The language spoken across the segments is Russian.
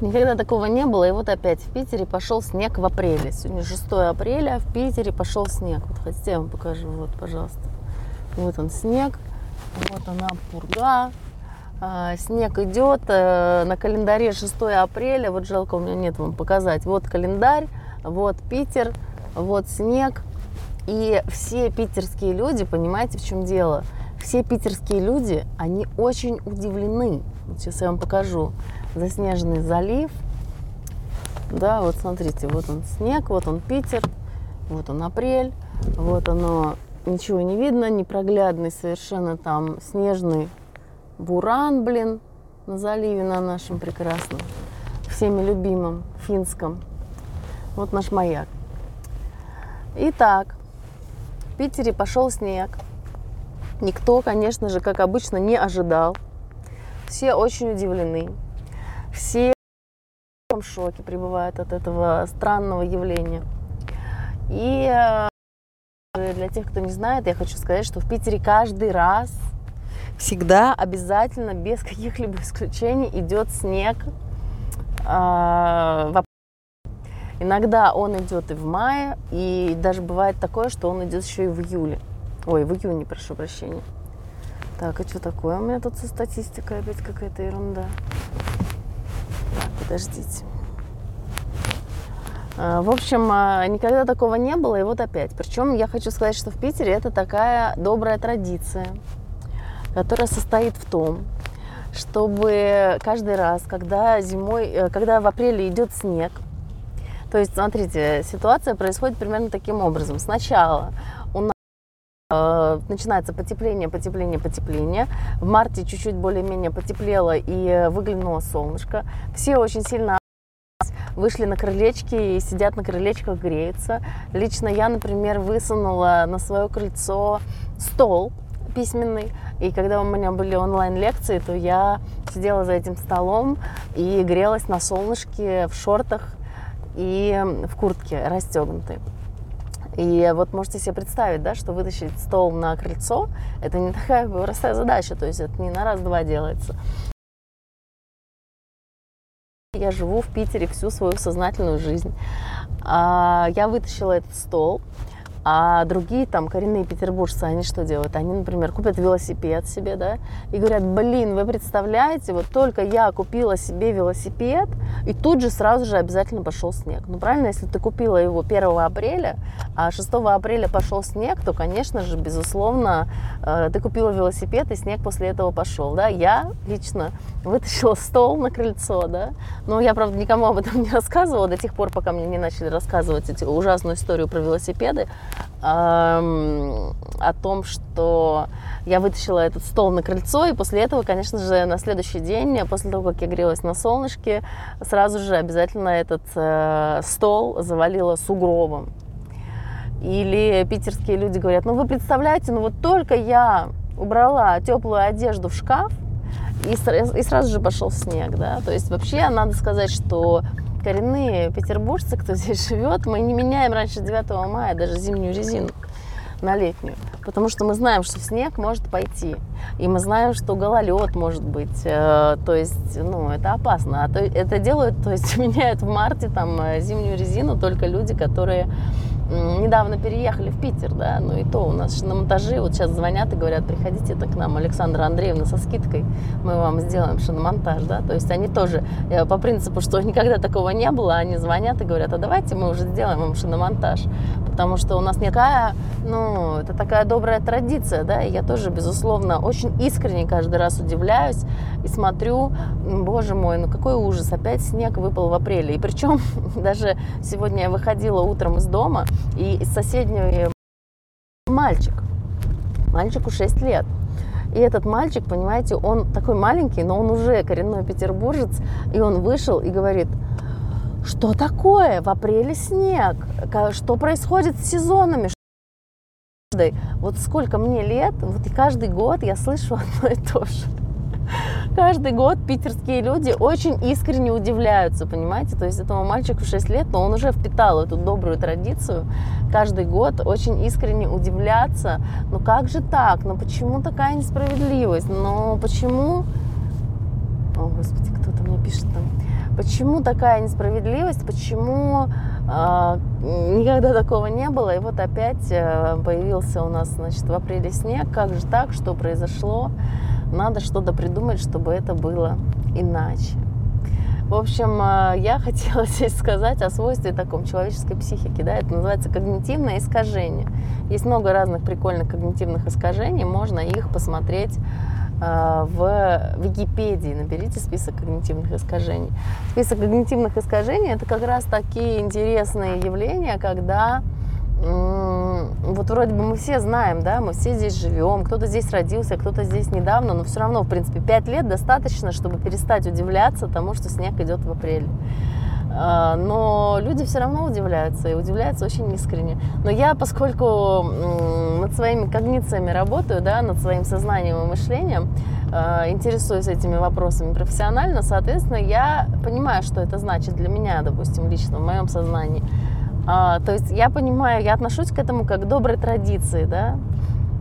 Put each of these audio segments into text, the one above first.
Никогда такого не было. И вот опять в Питере пошел снег в апреле. Сегодня 6 апреля, в Питере пошел снег. Вот хотите, я вам покажу. Вот, пожалуйста. Вот он снег. Вот она пурга. А, снег идет. А, на календаре 6 апреля. Вот жалко, у меня нет вам показать. Вот календарь. Вот Питер. Вот снег. И все питерские люди, понимаете, в чем дело? Все питерские люди, они очень удивлены. Вот сейчас я вам покажу заснеженный залив. Да, вот смотрите, вот он снег, вот он Питер, вот он апрель, вот оно, ничего не видно, непроглядный совершенно там снежный буран, блин, на заливе на нашем прекрасном, всеми любимом, финском. Вот наш маяк. Итак, в Питере пошел снег. Никто, конечно же, как обычно, не ожидал. Все очень удивлены. Все в шоке пребывают от этого странного явления. И э, для тех, кто не знает, я хочу сказать, что в Питере каждый раз, всегда, обязательно, без каких-либо исключений идет снег. А, иногда он идет и в мае, и даже бывает такое, что он идет еще и в июле. Ой, в июне, прошу прощения. Так, а что такое? У меня тут со статистикой опять какая-то ерунда. Подождите. А, в общем, а, никогда такого не было, и вот опять. Причем я хочу сказать, что в Питере это такая добрая традиция, которая состоит в том, чтобы каждый раз, когда зимой, э, когда в апреле идет снег, то есть, смотрите, ситуация происходит примерно таким образом. Сначала Э, начинается потепление, потепление, потепление. В марте чуть-чуть более-менее потеплело и выглянуло солнышко. Все очень сильно вышли на крылечки и сидят на крылечках, греются. Лично я, например, высунула на свое крыльцо стол письменный. И когда у меня были онлайн-лекции, то я сидела за этим столом и грелась на солнышке в шортах и в куртке расстегнутой. И вот можете себе представить, да, что вытащить стол на крыльцо, это не такая простая задача, то есть это не на раз-два делается. Я живу в Питере всю свою сознательную жизнь. А, я вытащила этот стол, а другие там коренные петербуржцы, они что делают? Они, например, купят велосипед себе, да, и говорят, блин, вы представляете, вот только я купила себе велосипед, и тут же сразу же обязательно пошел снег. Ну, правильно, если ты купила его 1 апреля, а 6 апреля пошел снег, то, конечно же, безусловно, э, ты купила велосипед, и снег после этого пошел, да. Я лично вытащила стол на крыльцо, да, но я, правда, никому об этом не рассказывала до тех пор, пока мне не начали рассказывать эту ужасную историю про велосипеды, о том, что я вытащила этот стол на крыльцо, и после этого, конечно же, на следующий день, после того, как я грелась на солнышке, сразу же обязательно этот э, стол завалила сугробом. Или питерские люди говорят, ну вы представляете, ну вот только я убрала теплую одежду в шкаф, и, сразу же пошел снег, да, то есть вообще надо сказать, что коренные петербуржцы, кто здесь живет, мы не меняем раньше 9 мая даже зимнюю резину на летнюю, потому что мы знаем, что снег может пойти, и мы знаем, что гололед может быть, э, то есть, ну, это опасно, а то, это делают, то есть меняют в марте там э, зимнюю резину только люди, которые недавно переехали в Питер, да, ну и то у нас на монтаже, вот сейчас звонят и говорят, приходите это к нам, Александра Андреевна, со скидкой, мы вам сделаем шиномонтаж, да, то есть они тоже э, по принципу, что никогда такого не было, они звонят и говорят, а давайте мы уже сделаем вам шиномонтаж, потому что у нас никакая, ну, это такая добрая традиция, да, и я тоже, безусловно, очень искренне каждый раз удивляюсь и смотрю, боже мой, ну какой ужас, опять снег выпал в апреле, и причем даже сегодня я выходила утром из дома, и из соседнего мальчик. Мальчику 6 лет. И этот мальчик, понимаете, он такой маленький, но он уже коренной петербуржец, и он вышел и говорит, что такое? В апреле снег. Что происходит с сезонами? Вот сколько мне лет, вот и каждый год я слышу одно и то же каждый год питерские люди очень искренне удивляются, понимаете? То есть этому мальчику 6 лет, но он уже впитал эту добрую традицию каждый год очень искренне удивляться. Ну как же так? Ну почему такая несправедливость? Ну почему... О, господи, кто-то мне пишет там, почему такая несправедливость, почему э, никогда такого не было, и вот опять э, появился у нас, значит, в апреле снег, как же так, что произошло, надо что-то придумать, чтобы это было иначе. В общем, э, я хотела здесь сказать о свойстве таком человеческой психики. Да? Это называется когнитивное искажение. Есть много разных прикольных когнитивных искажений. Можно их посмотреть э, в Википедии. Наберите список когнитивных искажений. Список когнитивных искажений – это как раз такие интересные явления, когда вот вроде бы мы все знаем, да, мы все здесь живем, кто-то здесь родился, кто-то здесь недавно, но все равно, в принципе, пять лет достаточно, чтобы перестать удивляться тому, что снег идет в апреле. А, но люди все равно удивляются, и удивляются очень искренне. Но я, поскольку над своими когнициями работаю, да, над своим сознанием и мышлением, а, интересуюсь этими вопросами профессионально, соответственно, я понимаю, что это значит для меня, допустим, лично в моем сознании. А, то есть я понимаю, я отношусь к этому как к доброй традиции, да.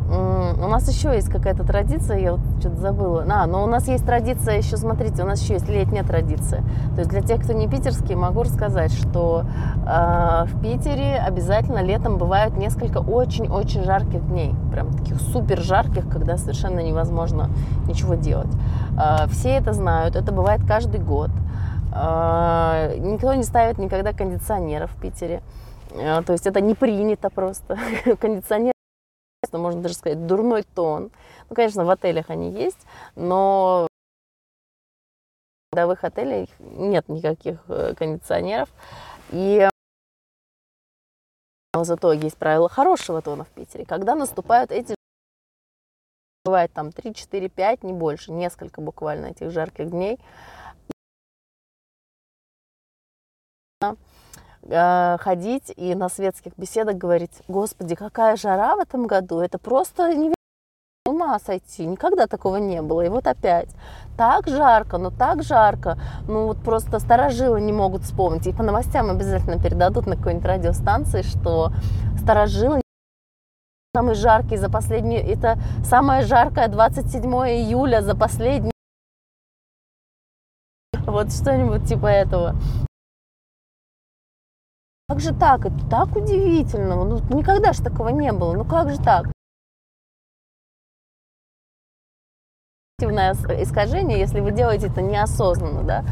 У нас еще есть какая-то традиция, я вот что-то забыла. А, но у нас есть традиция еще, смотрите, у нас еще есть летняя традиция. То есть для тех, кто не питерский, могу рассказать, что э, в Питере обязательно летом бывают несколько очень-очень жарких дней. Прям таких супер жарких, когда совершенно невозможно ничего делать. Э, все это знают, это бывает каждый год. А, никто не ставит никогда кондиционеров в Питере. А, то есть это не принято просто. Кондиционер, можно даже сказать, дурной тон. Ну, конечно, в отелях они есть, но в годовых отелях нет никаких э, кондиционеров. И но зато есть правила хорошего тона в Питере. Когда наступают эти бывает там 3, 4, 5, не больше, несколько буквально этих жарких дней, ходить и на светских беседах говорить, господи, какая жара в этом году, это просто невероятно ума сойти, никогда такого не было. И вот опять, так жарко, ну так жарко, ну вот просто старожилы не могут вспомнить. И по новостям обязательно передадут на какой-нибудь радиостанции, что старожилы самый жаркий за последние, это самое жаркое 27 июля за последние вот что-нибудь типа этого. Как же так? Это так удивительно. Ну, никогда же такого не было. Ну как же так? искажение, если вы делаете это неосознанно, да,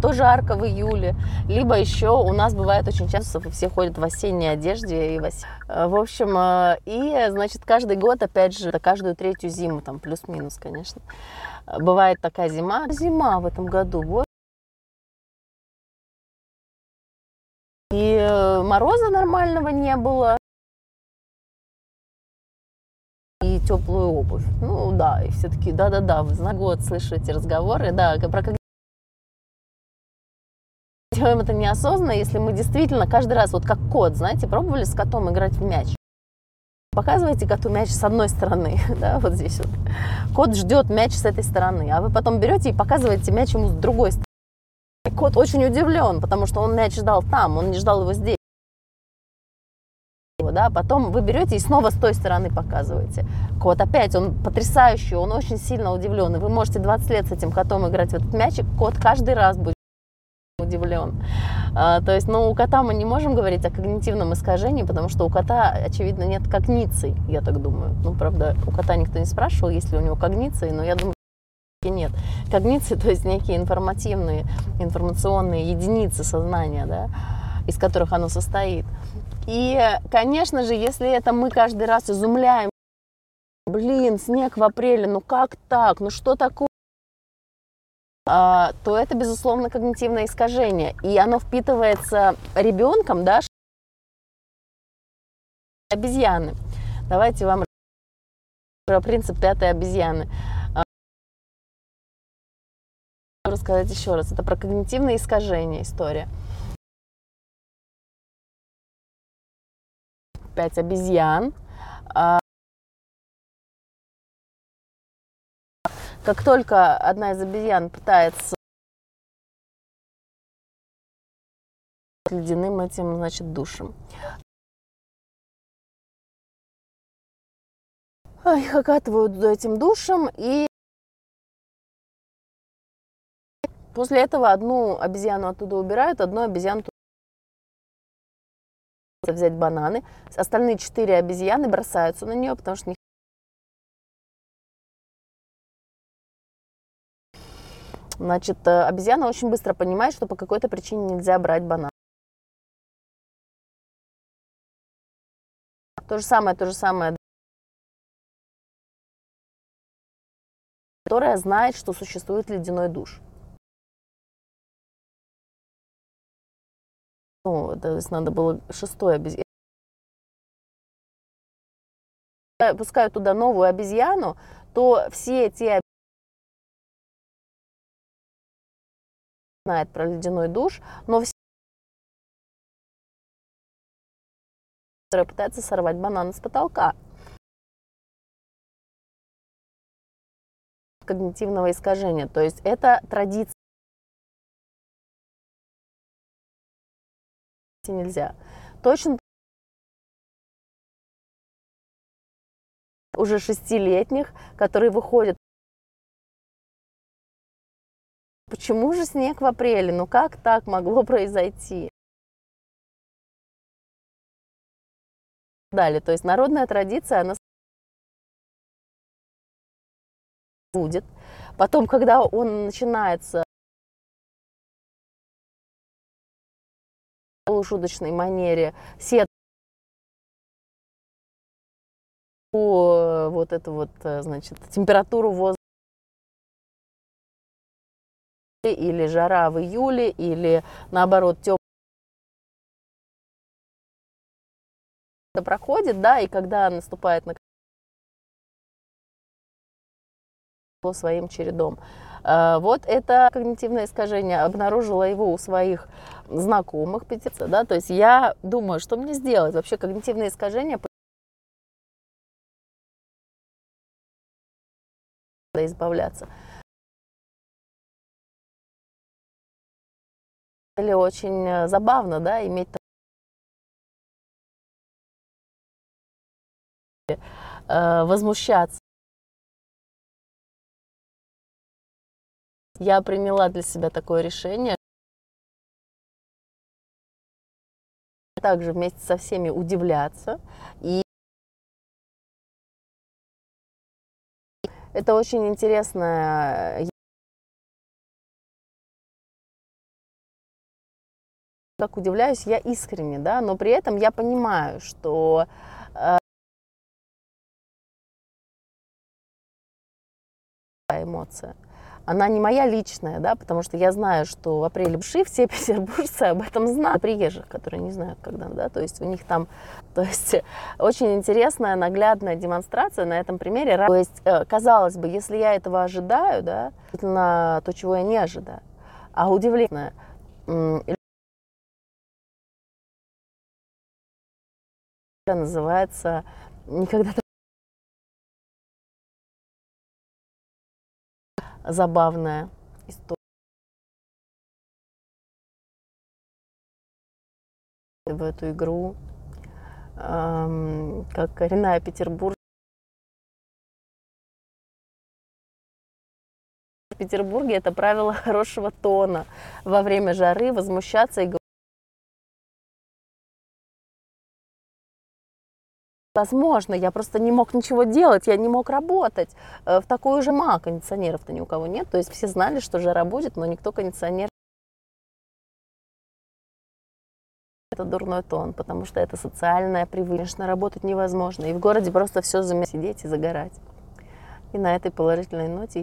то жарко в июле, либо еще у нас бывает очень часто, все ходят в осенней одежде и в, ос... Э, в общем, э, и, значит, каждый год, опять же, каждую третью зиму, там, плюс-минус, конечно, бывает такая зима, зима в этом году, И э, мороза нормального не было. И теплую обувь. Ну да, и все таки да-да-да, вы знаете, год слышу эти разговоры, да, про как делаем это неосознанно, если мы действительно каждый раз, вот как кот, знаете, пробовали с котом играть в мяч. Показываете коту мяч с одной стороны, да, вот здесь вот. Кот ждет мяч с этой стороны, а вы потом берете и показываете мяч ему с другой стороны. Кот очень удивлен, потому что он мяч ждал там, он не ждал его здесь. Да, потом вы берете и снова с той стороны показываете. Кот опять, он потрясающий, он очень сильно удивлен. И вы можете 20 лет с этим котом играть в этот мячик, кот каждый раз будет удивлен. А, то есть, ну, у кота мы не можем говорить о когнитивном искажении, потому что у кота, очевидно, нет когниции, я так думаю. Ну, правда, у кота никто не спрашивал, есть ли у него когниции, но я думаю, нет. Когниции, то есть некие информативные, информационные единицы сознания, да, из которых оно состоит. И, конечно же, если это мы каждый раз изумляем, блин, снег в апреле, ну как так, ну что такое? А, то это, безусловно, когнитивное искажение. И оно впитывается ребенком, да, обезьяны. Давайте вам про принцип пятой обезьяны рассказать еще раз. Это про когнитивные искажения история. Пять обезьян. А, как только одна из обезьян пытается ледяным этим, значит, душем. Их окатывают этим душем, и После этого одну обезьяну оттуда убирают, одну обезьяну взять бананы. Остальные четыре обезьяны бросаются на нее, потому что Значит, э, обезьяна очень быстро понимает, что по какой-то причине нельзя брать банан. То же самое, то же самое. Которая знает, что существует ледяной душ. Ну, то есть надо было шестой обезьяну. Пускают туда новую обезьяну, то все те знает про ледяной душ, но все которые пытаются сорвать банан с потолка. когнитивного искажения. То есть это традиция. Нельзя. Точно уже шестилетних, которые выходят Почему же снег в апреле? Ну как так могло произойти? Далее, то есть народная традиция, она будет. Потом, когда он начинается в полушуточной манере сет вот эту вот, э, значит, температуру воздуха или жара в июле, или наоборот теплый проходит, да, и когда наступает на своим чередом. А, вот это когнитивное искажение обнаружила его у своих знакомых петиция, да, то есть я думаю, что мне сделать вообще когнитивное искажение избавляться. Или очень э, забавно, да, иметь э, возмущаться. Я приняла для себя такое решение. Также вместе со всеми удивляться. И это очень интересная как удивляюсь я искренне, да, но при этом я понимаю, что э, эмоция. Она не моя личная, да, потому что я знаю, что в апреле Бши все петербуржцы об этом знают. Приезжих, которые не знают, когда, да, то есть у них там, то есть очень интересная, наглядная демонстрация на этом примере. То есть, э, казалось бы, если я этого ожидаю, да, на то, чего я не ожидаю, а удивительно, называется «Никогда забавная история. В эту игру, эм, как коренная Петербург. В Петербурге это правило хорошего тона. Во время жары возмущаться и говорить Возможно, я просто не мог ничего делать, я не мог работать. Э, в такую же ма кондиционеров-то ни у кого нет. То есть все знали, что жара будет, но никто кондиционер это дурной тон, потому что это социальная привычка. Работать невозможно. И в городе просто все замесить, сидеть и загорать. И на этой положительной ноте я